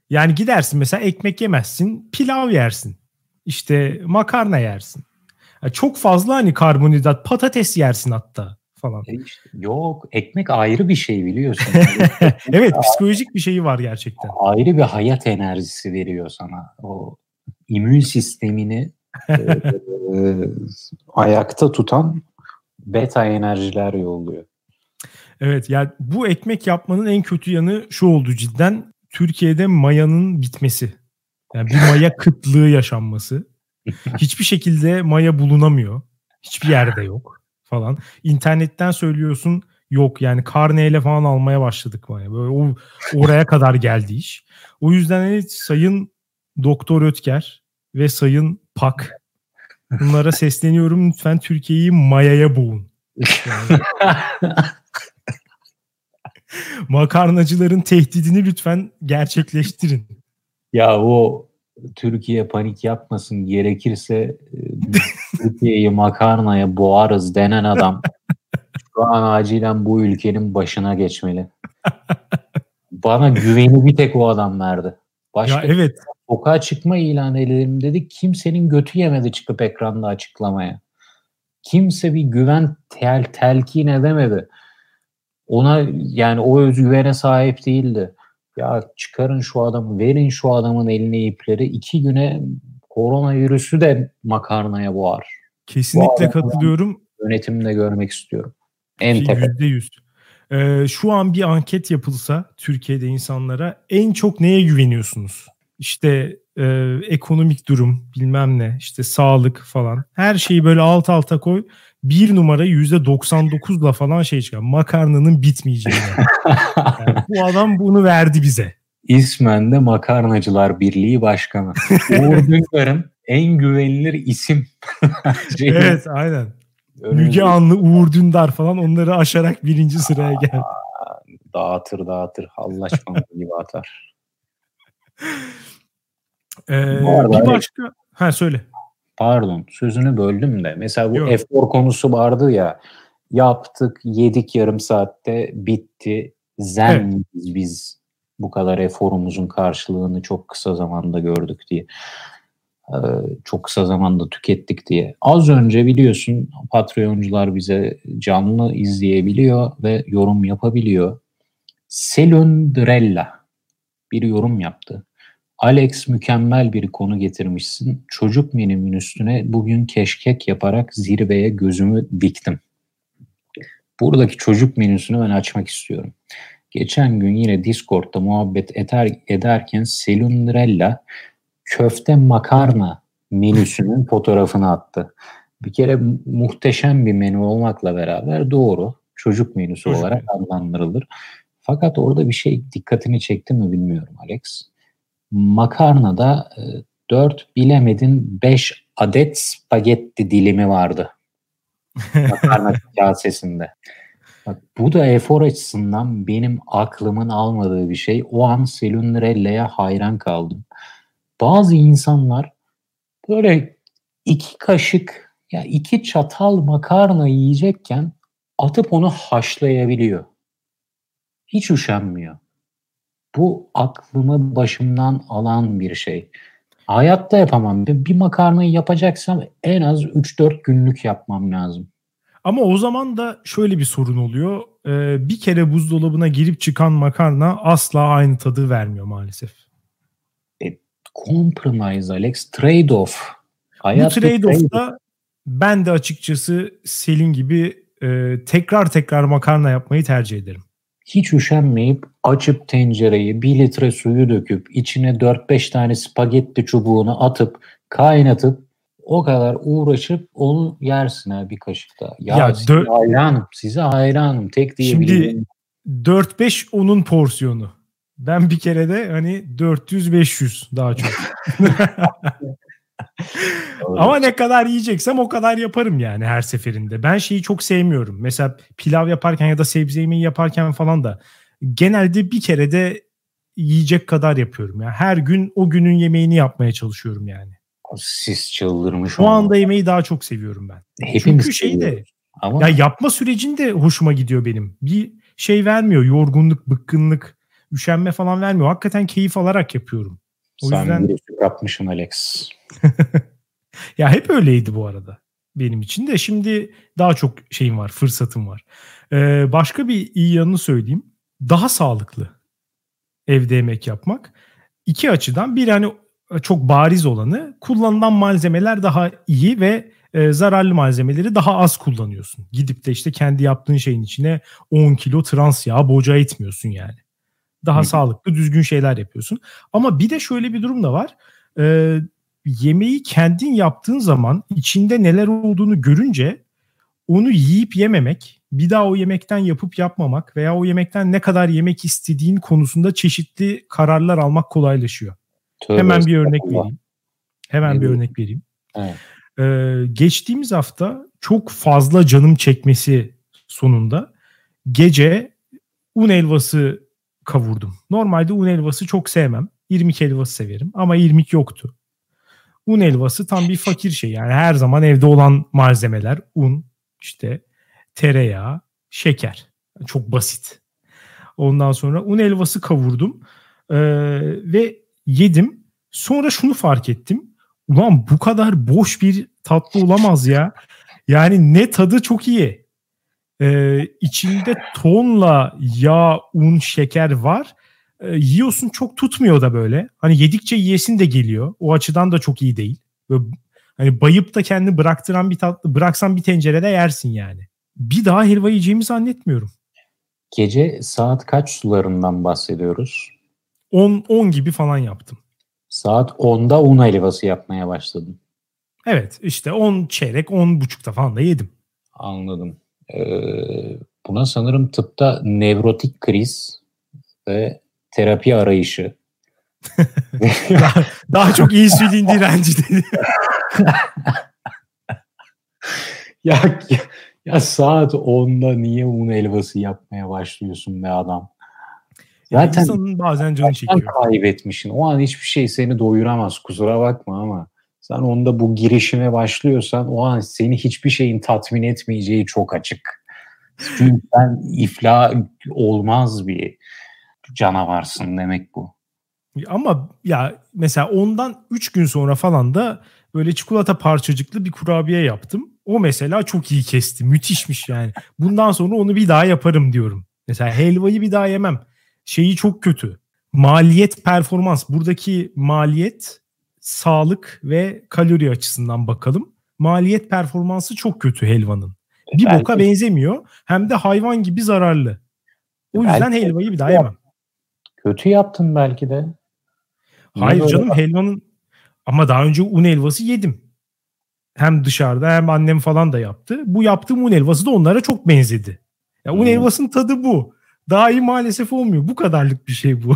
Yani gidersin mesela ekmek yemezsin, pilav yersin. İşte makarna yersin. Yani çok fazla hani karbonhidrat, patates yersin hatta falan. E işte, yok ekmek ayrı bir şey biliyorsun. evet psikolojik bir şeyi var gerçekten. Ayrı bir hayat enerjisi veriyor sana. O immün sistemini e, ayakta tutan beta enerjiler yolluyor. Evet yani bu ekmek yapmanın en kötü yanı şu oldu cidden. Türkiye'de mayanın bitmesi. Yani bir maya kıtlığı yaşanması. Hiçbir şekilde maya bulunamıyor. Hiçbir yerde yok falan. İnternetten söylüyorsun yok yani karneyle falan almaya başladık maya. Böyle o, oraya kadar geldi iş. O yüzden evet, Sayın Doktor Ötker ve Sayın Pak bunlara sesleniyorum lütfen Türkiye'yi mayaya boğun. Yani. Makarnacıların tehdidini lütfen gerçekleştirin. Ya o Türkiye panik yapmasın gerekirse e, Türkiye'yi makarnaya boğarız denen adam şu an acilen bu ülkenin başına geçmeli. Bana güveni bir tek o adam verdi. Başka ya evet. Sokağa çıkma ilan edelim dedik. Kimsenin götü yemedi çıkıp ekranda açıklamaya. Kimse bir güven tel, telkin edemedi. Ona yani o özgüvene sahip değildi ya çıkarın şu adamı, verin şu adamın eline ipleri. iki güne koronavirüsü de makarnaya boğar. Kesinlikle katılıyorum. Yönetimde görmek istiyorum. En tepe. Yüzde yüz. Ee, şu an bir anket yapılsa Türkiye'de insanlara en çok neye güveniyorsunuz? İşte e, ekonomik durum bilmem ne işte sağlık falan her şeyi böyle alt alta koy bir numara yüzde 99'la falan şey çıkar. Makarnanın bitmeyeceğini. Yani bu adam bunu verdi bize. İsmen de Makarnacılar Birliği Başkanı. Uğur Dündar'ın en güvenilir isim. evet aynen. Öyle Müge Anlı, Uğur Dündar falan onları aşarak birinci sıraya geldi. Dağıtır dağıtır. Allah gibi atar. Ee, bir başka... Ha söyle pardon sözünü böldüm de mesela bu Yok. efor konusu vardı ya yaptık yedik yarım saatte bitti zen evet. biz bu kadar eforumuzun karşılığını çok kısa zamanda gördük diye ee, çok kısa zamanda tükettik diye. Az önce biliyorsun Patreoncular bize canlı izleyebiliyor ve yorum yapabiliyor. Selundrella bir yorum yaptı. Alex mükemmel bir konu getirmişsin. Çocuk menümün üstüne bugün keşkek yaparak zirveye gözümü diktim. Buradaki çocuk menüsünü ben açmak istiyorum. Geçen gün yine Discord'da muhabbet eder, ederken Selundrella köfte makarna menüsünün fotoğrafını attı. Bir kere muhteşem bir menü olmakla beraber doğru. Çocuk menüsü Çocuk olarak menü. adlandırılır. Fakat orada bir şey dikkatini çekti mi bilmiyorum Alex. Makarnada 4 e, bilemedin 5 adet spagetti dilimi vardı. Makarna kasesinde. Bak, bu da efor açısından benim aklımın almadığı bir şey. O an Selunrelle'ye hayran kaldım. Bazı insanlar böyle iki kaşık ya iki çatal makarna yiyecekken atıp onu haşlayabiliyor. Hiç üşenmiyor. Bu aklımı başımdan alan bir şey. Hayatta yapamam. Bir makarnayı yapacaksam en az 3-4 günlük yapmam lazım. Ama o zaman da şöyle bir sorun oluyor. Ee, bir kere buzdolabına girip çıkan makarna asla aynı tadı vermiyor maalesef. E, compromise Alex, trade-off. Hayat Bu trade-off'ta ben de açıkçası Selin gibi e, tekrar tekrar makarna yapmayı tercih ederim. Hiç üşenmeyip açıp tencereyi bir litre suyu döküp içine 4-5 tane spagetti çubuğunu atıp kaynatıp o kadar uğraşıp onu yersin ha bir kaşıkta. Ya, ya size dör... hayranım. Size hayranım. Tek diyebilirim. Şimdi 4-5 onun porsiyonu. Ben bir kere de hani 400-500 daha çok. Ama ne kadar yiyeceksem o kadar yaparım yani her seferinde. Ben şeyi çok sevmiyorum. Mesela pilav yaparken ya da sebze yemeği yaparken falan da genelde bir kere de yiyecek kadar yapıyorum. Yani her gün o günün yemeğini yapmaya çalışıyorum yani. Siz çıldırmış. O anda yemeği daha çok seviyorum ben. Hepimiz Çünkü şey de ama... ya yapma sürecinde hoşuma gidiyor benim. Bir şey vermiyor. Yorgunluk, bıkkınlık, üşenme falan vermiyor. Hakikaten keyif alarak yapıyorum. O Sen yüzden... bir yapmışsın Alex. ya hep öyleydi bu arada benim için de. Şimdi daha çok şeyim var, fırsatım var. Ee, başka bir iyi yanını söyleyeyim. Daha sağlıklı evde yemek yapmak. İki açıdan bir hani çok bariz olanı kullanılan malzemeler daha iyi ve e, zararlı malzemeleri daha az kullanıyorsun. Gidip de işte kendi yaptığın şeyin içine 10 kilo trans yağ boca etmiyorsun yani. Daha Hı. sağlıklı düzgün şeyler yapıyorsun. Ama bir de şöyle bir durum da var. E, yemeği kendin yaptığın zaman içinde neler olduğunu görünce onu yiyip yememek, bir daha o yemekten yapıp yapmamak veya o yemekten ne kadar yemek istediğin konusunda çeşitli kararlar almak kolaylaşıyor. Tövbe Hemen bir örnek vereyim. Hemen ne bir örnek vereyim. Evet. Ee, geçtiğimiz hafta çok fazla canım çekmesi sonunda gece un helvası kavurdum. Normalde un helvası çok sevmem. İrmik helvası severim ama irmik yoktu. Un helvası tam bir fakir şey. Yani her zaman evde olan malzemeler un, işte tereyağı, şeker. Çok basit. Ondan sonra un helvası kavurdum. Ee, ve yedim. Sonra şunu fark ettim. Ulan bu kadar boş bir tatlı olamaz ya. Yani ne tadı çok iyi. Ee, içinde tonla yağ, un, şeker var. Ee, yiyorsun çok tutmuyor da böyle. Hani yedikçe yiyesin de geliyor. O açıdan da çok iyi değil. Böyle, hani bayıp da kendini bıraktıran bir tatlı bıraksan bir tencerede yersin yani. Bir daha helva yiyeceğimi zannetmiyorum. Gece saat kaç sularından bahsediyoruz? 10 10 gibi falan yaptım. Saat 10'da un helvası yapmaya başladım. Evet işte 10 çeyrek 10 buçukta falan da yedim. Anladım. Ee, buna sanırım tıpta nevrotik kriz ve terapi arayışı. daha, daha çok insülin direnci dedi. ya, ya saat 10'da niye un helvası yapmaya başlıyorsun be adam? Zaten insanın bazen canı çekiyor. kaybetmişsin. O an hiçbir şey seni doyuramaz. Kusura bakma ama sen onda bu girişime başlıyorsan o an seni hiçbir şeyin tatmin etmeyeceği çok açık. Çünkü sen iflah olmaz bir canavarsın demek bu. Ama ya mesela ondan 3 gün sonra falan da böyle çikolata parçacıklı bir kurabiye yaptım. O mesela çok iyi kesti. Müthişmiş yani. Bundan sonra onu bir daha yaparım diyorum. Mesela helvayı bir daha yemem şeyi çok kötü. Maliyet performans. Buradaki maliyet sağlık ve kalori açısından bakalım. Maliyet performansı çok kötü helvanın. Bir belki, boka benzemiyor. Hem de hayvan gibi zararlı. O yüzden helvayı bir daha yemem. Kötü yaptın belki de. Hayır canım helvanın ama daha önce un helvası yedim. hem dışarıda hem annem falan da yaptı. Bu yaptığım un helvası da onlara çok benzedi. Ya un hmm. helvasının tadı bu. Daha iyi maalesef olmuyor. Bu kadarlık bir şey bu.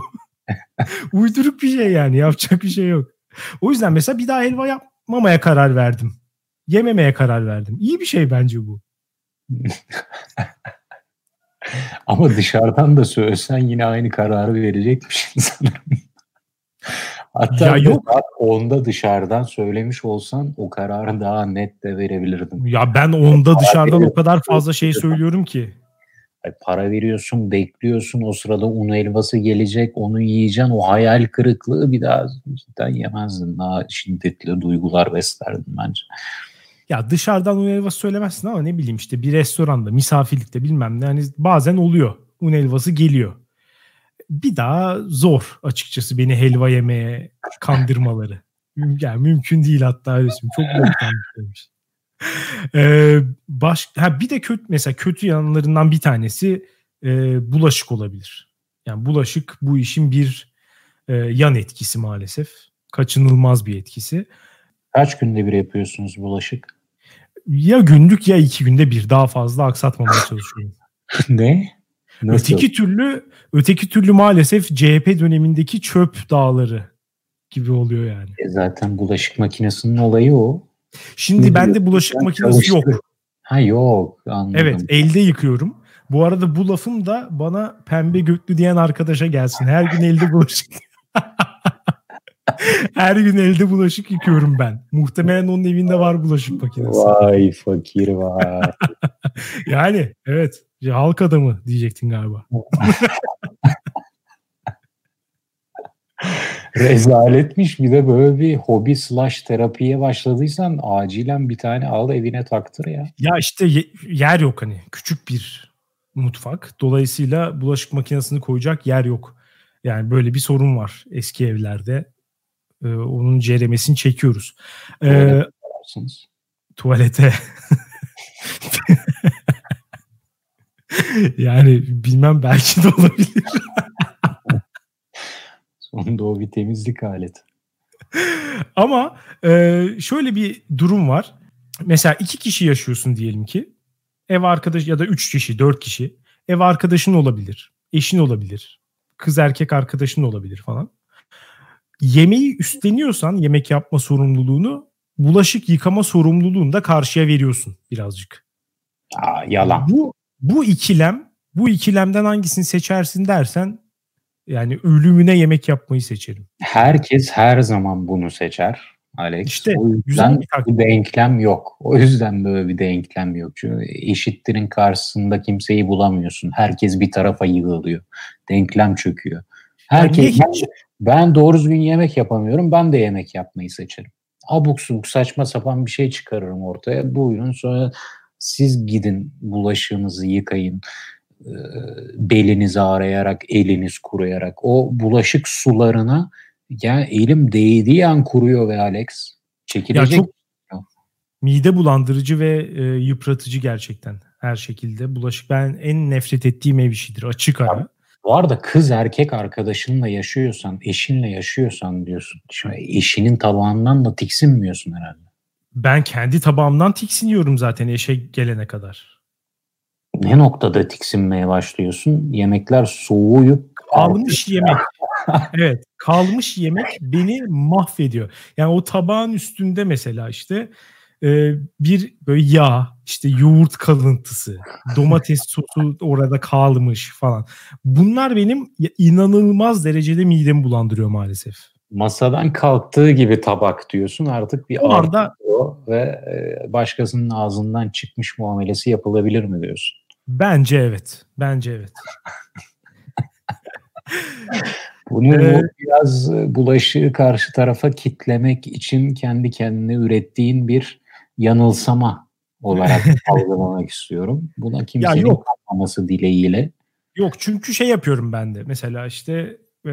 Uyduruk bir şey yani. Yapacak bir şey yok. O yüzden mesela bir daha helva yapmamaya karar verdim. Yememeye karar verdim. İyi bir şey bence bu. Ama dışarıdan da söylesen yine aynı kararı verecekmişsin sanırım. Hatta ya yok. onda dışarıdan söylemiş olsan o kararı daha net de verebilirdim. Ya ben onda dışarıdan o kadar fazla şey söylüyorum ki. Para veriyorsun, bekliyorsun. O sırada un helvası gelecek, onu yiyeceksin. O hayal kırıklığı bir daha cidden yemezdin. Daha şiddetli duygular beslerdin bence. Ya dışarıdan un helvası söylemezsin ama ne bileyim işte bir restoranda, misafirlikte bilmem ne. Yani bazen oluyor. Un helvası geliyor bir daha zor açıkçası beni helva yemeye kandırmaları. Yani mümkün değil hatta öyle Çok boktan demiş. Ee, baş, ha bir de kötü mesela kötü yanlarından bir tanesi e, bulaşık olabilir. Yani bulaşık bu işin bir e, yan etkisi maalesef. Kaçınılmaz bir etkisi. Kaç günde bir yapıyorsunuz bulaşık? Ya günlük ya iki günde bir daha fazla aksatmamaya çalışıyorum. ne? Nasıl? Öteki türlü öteki türlü maalesef CHP dönemindeki çöp dağları gibi oluyor yani. E zaten bulaşık makinesinin olayı o. Şimdi ne bende bulaşık ben makinesi çalıştır. yok. Ha yok anladım. Evet elde yıkıyorum. Bu arada bu lafım da bana pembe göklü diyen arkadaşa gelsin. Her gün elde bulaşık. Her gün elde bulaşık yıkıyorum ben. Muhtemelen onun evinde var bulaşık makinesi. Vay fakir vay. yani evet. Halk adamı diyecektin galiba. Rezaletmiş bir de böyle bir hobi slash terapiye başladıysan acilen bir tane al evine taktır ya. Ya işte yer yok hani küçük bir mutfak. Dolayısıyla bulaşık makinesini koyacak yer yok. Yani böyle bir sorun var eski evlerde. Ee, onun ceremesini çekiyoruz. Ee, tuvalete. yani bilmem belki de olabilir. Sonunda o bir temizlik aleti. Ama e, şöyle bir durum var. Mesela iki kişi yaşıyorsun diyelim ki. Ev arkadaş ya da üç kişi, dört kişi. Ev arkadaşın olabilir. Eşin olabilir. Kız erkek arkadaşın olabilir falan. Yemeği üstleniyorsan yemek yapma sorumluluğunu bulaşık yıkama sorumluluğunu da karşıya veriyorsun birazcık. Aa, yalan. Bu bu ikilem, bu ikilemden hangisini seçersin dersen yani ölümüne yemek yapmayı seçerim. Herkes her zaman bunu seçer. Alex. İşte o yüzden bir denklem yok. O yüzden böyle bir denklem yok. Çünkü eşittirin karşısında kimseyi bulamıyorsun. Herkes bir tarafa yığılıyor. Denklem çöküyor. Herkes ben, ben doğru düzgün yemek yapamıyorum. Ben de yemek yapmayı seçerim. Abuk subuk saçma sapan bir şey çıkarırım ortaya. Buyurun sonra siz gidin bulaşığınızı yıkayın belinizi arayarak, eliniz kuruyarak. O bulaşık sularına yani elim değdiği an kuruyor ve Alex. Çekilecek. Ya çok mide bulandırıcı ve e, yıpratıcı gerçekten her şekilde. Bulaşık ben en nefret ettiğim ev işidir açık ara. Bu arada kız erkek arkadaşınla yaşıyorsan, eşinle yaşıyorsan diyorsun. Şimdi eşinin tabağından da tiksinmiyorsun herhalde. Ben kendi tabağımdan tiksiniyorum zaten eşe gelene kadar. Ne noktada tiksinmeye başlıyorsun? Yemekler soğuyup kalmış yemek. evet, kalmış yemek beni mahvediyor. Yani o tabağın üstünde mesela işte e, bir böyle yağ, işte yoğurt kalıntısı, domates sosu orada kalmış falan. Bunlar benim inanılmaz derecede midemi bulandırıyor maalesef masadan kalktığı gibi tabak diyorsun artık bir Orada, ve e, başkasının ağzından çıkmış muamelesi yapılabilir mi diyorsun? Bence evet. Bence evet. Bunu ee, biraz bulaşığı karşı tarafa kitlemek için kendi kendine ürettiğin bir yanılsama olarak algılamak istiyorum. Buna kimsenin yok. dileğiyle. Yok çünkü şey yapıyorum ben de. Mesela işte e,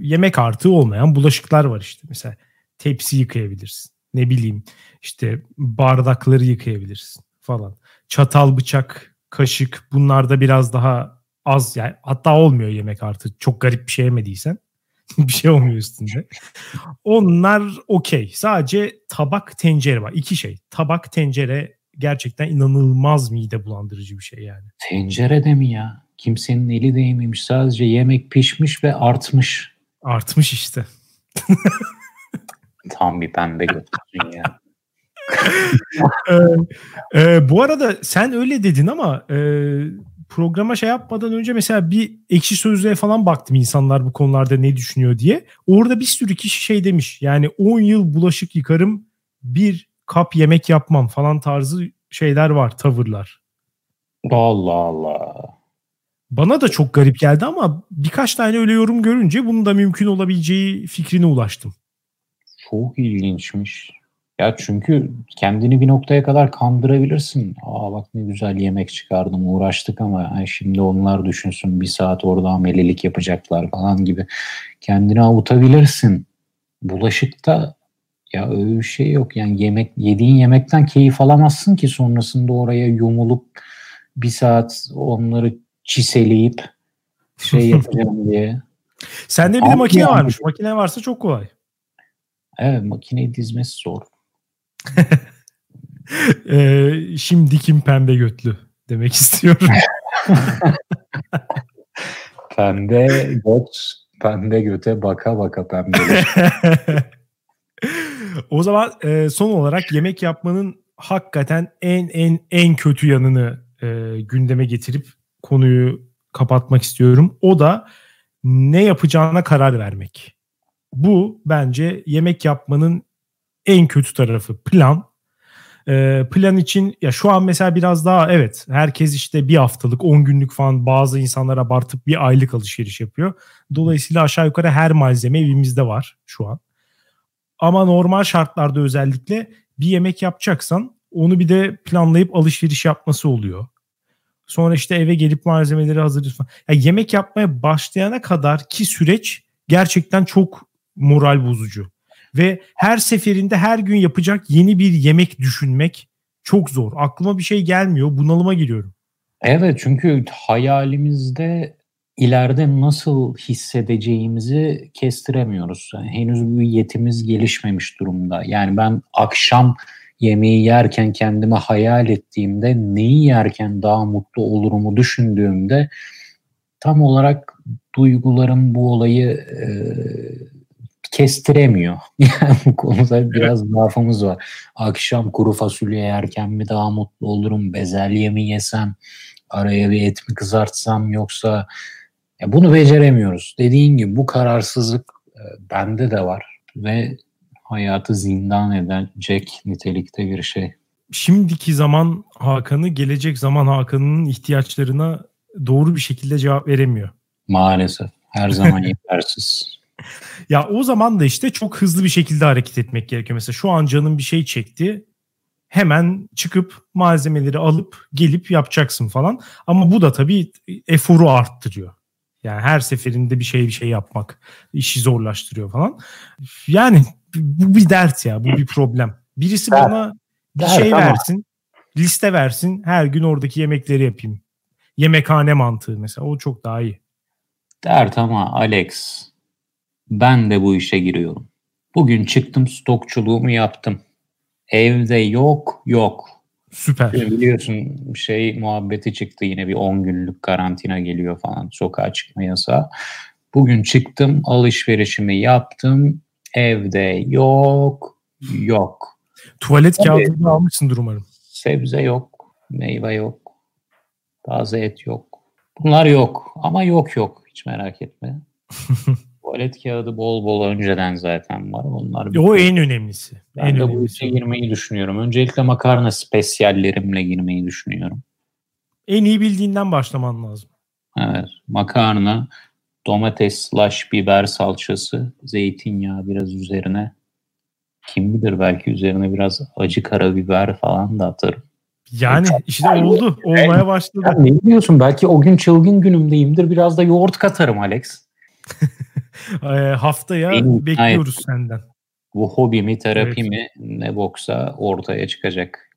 yemek artığı olmayan bulaşıklar var işte. Mesela tepsi yıkayabilirsin. Ne bileyim işte bardakları yıkayabilirsin falan. Çatal, bıçak, kaşık bunlar da biraz daha az yani hatta olmuyor yemek artığı. Çok garip bir şey yemediysen. bir şey olmuyor üstünde. Onlar okey. Sadece tabak tencere var. İki şey. Tabak tencere gerçekten inanılmaz mide bulandırıcı bir şey yani. Tencere de mi ya? Kimsenin eli değmemiş. Sadece yemek pişmiş ve artmış. Artmış işte. Tam bir pembe götürsün ya. ee, e, bu arada sen öyle dedin ama e, programa şey yapmadan önce mesela bir ekşi sözlüğe falan baktım insanlar bu konularda ne düşünüyor diye. Orada bir sürü kişi şey demiş yani 10 yıl bulaşık yıkarım bir kap yemek yapmam falan tarzı şeyler var tavırlar. Allah Allah. Bana da çok garip geldi ama birkaç tane öyle yorum görünce bunun da mümkün olabileceği fikrine ulaştım. Çok ilginçmiş. Ya çünkü kendini bir noktaya kadar kandırabilirsin. Aa bak ne güzel yemek çıkardım uğraştık ama ay şimdi onlar düşünsün bir saat orada amelilik yapacaklar falan gibi. Kendini avutabilirsin. Bulaşıkta ya öyle bir şey yok. Yani yemek yediğin yemekten keyif alamazsın ki sonrasında oraya yumulup bir saat onları çiseleyip şey yapacağım diye. Sende bir de makine varmış. Makine varsa çok kolay. Evet makineyi dizmesi zor. ee, şimdi kim pembe götlü demek istiyorum. pembe göt, pembe göte baka baka pembe. o zaman e, son olarak yemek yapmanın hakikaten en en en kötü yanını e, gündeme getirip konuyu kapatmak istiyorum. O da ne yapacağına karar vermek. Bu bence yemek yapmanın en kötü tarafı plan. Ee, plan için ya şu an mesela biraz daha evet herkes işte bir haftalık 10 günlük falan bazı insanlar abartıp bir aylık alışveriş yapıyor. Dolayısıyla aşağı yukarı her malzeme evimizde var şu an. Ama normal şartlarda özellikle bir yemek yapacaksan onu bir de planlayıp alışveriş yapması oluyor. Sonra işte eve gelip malzemeleri hazırlıyorsun. Ya yemek yapmaya başlayana kadar ki süreç gerçekten çok moral bozucu. Ve her seferinde her gün yapacak yeni bir yemek düşünmek çok zor. Aklıma bir şey gelmiyor. Bunalıma giriyorum. Evet çünkü hayalimizde ileride nasıl hissedeceğimizi kestiremiyoruz. Yani henüz bir yetimiz gelişmemiş durumda. Yani ben akşam yemeği yerken kendime hayal ettiğimde neyi yerken daha mutlu olurumu düşündüğümde tam olarak duygularım bu olayı e, kestiremiyor. Yani bu konuda biraz zaafımız var. Akşam kuru fasulye yerken mi daha mutlu olurum? Bezelye mi yesem? Araya bir et mi kızartsam yoksa ya bunu beceremiyoruz. Dediğin gibi bu kararsızlık e, bende de var ve hayatı zindan edecek nitelikte bir şey. Şimdiki zaman Hakan'ı gelecek zaman Hakan'ın ihtiyaçlarına doğru bir şekilde cevap veremiyor. Maalesef. Her zaman yetersiz. ya o zaman da işte çok hızlı bir şekilde hareket etmek gerekiyor. Mesela şu an canım bir şey çekti. Hemen çıkıp malzemeleri alıp gelip yapacaksın falan. Ama bu da tabii eforu arttırıyor. Yani her seferinde bir şey bir şey yapmak işi zorlaştırıyor falan. Yani bu bir dert ya, bu bir problem. Birisi dert. bana bir dert şey ama. versin, liste versin, her gün oradaki yemekleri yapayım. Yemekhane mantığı mesela o çok daha iyi. Dert ama Alex ben de bu işe giriyorum. Bugün çıktım stokçuluğumu yaptım. Evde yok yok. Süper. Biliyorsun şey muhabbeti çıktı yine bir 10 günlük karantina geliyor falan sokağa çıkma yasağı. Bugün çıktım alışverişimi yaptım. Evde yok yok. Tuvalet kağıdını almışsındır umarım. Sebze yok, meyve yok, taze et yok. Bunlar yok ama yok yok hiç merak etme. Tuvalet kağıdı bol bol önceden zaten var. Onlar o en önemlisi. Ben en de önemlisi. bu işe girmeyi düşünüyorum. Öncelikle makarna spesiyallerimle girmeyi düşünüyorum. En iyi bildiğinden başlaman lazım. Evet. Makarna, domates slash biber salçası, zeytinyağı biraz üzerine. Kim bilir belki üzerine biraz acı karabiber falan da atarım. Yani işte oldu. Olmaya başladı. Ya ne biliyorsun belki o gün çılgın günümdeyimdir. Biraz da yoğurt katarım Alex. e, haftaya Benim, bekliyoruz hayır. senden. Bu hobi mi, terapi evet. mi ne boksa ortaya çıkacak.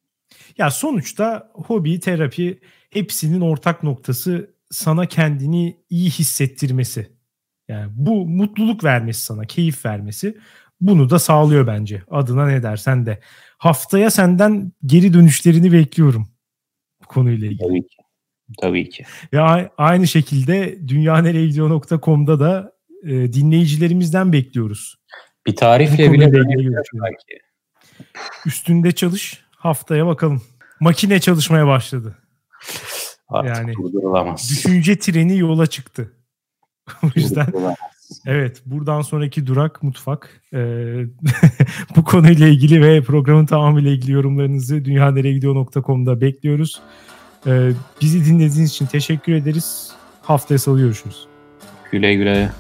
Ya sonuçta hobi, terapi hepsinin ortak noktası sana kendini iyi hissettirmesi. Yani bu mutluluk vermesi sana, keyif vermesi bunu da sağlıyor bence. Adına ne dersen de. Haftaya senden geri dönüşlerini bekliyorum bu konuyla ilgili. Tabii ki. Tabii ki. Ve aynı şekilde dünyaneregidiyor.com'da da e, dinleyicilerimizden bekliyoruz. Bir tarifle bile belki. Üstünde çalış. Haftaya bakalım. Makine çalışmaya başladı. Artık yani durdurulamaz. Düşünce treni yola çıktı. o yüzden evet buradan sonraki durak mutfak. Ee, bu konuyla ilgili ve programın tamamıyla ilgili yorumlarınızı dünyaneregidiyor.com'da bekliyoruz. Ee, bizi dinlediğiniz için teşekkür ederiz. Haftaya salı görüşürüz. Güle güle.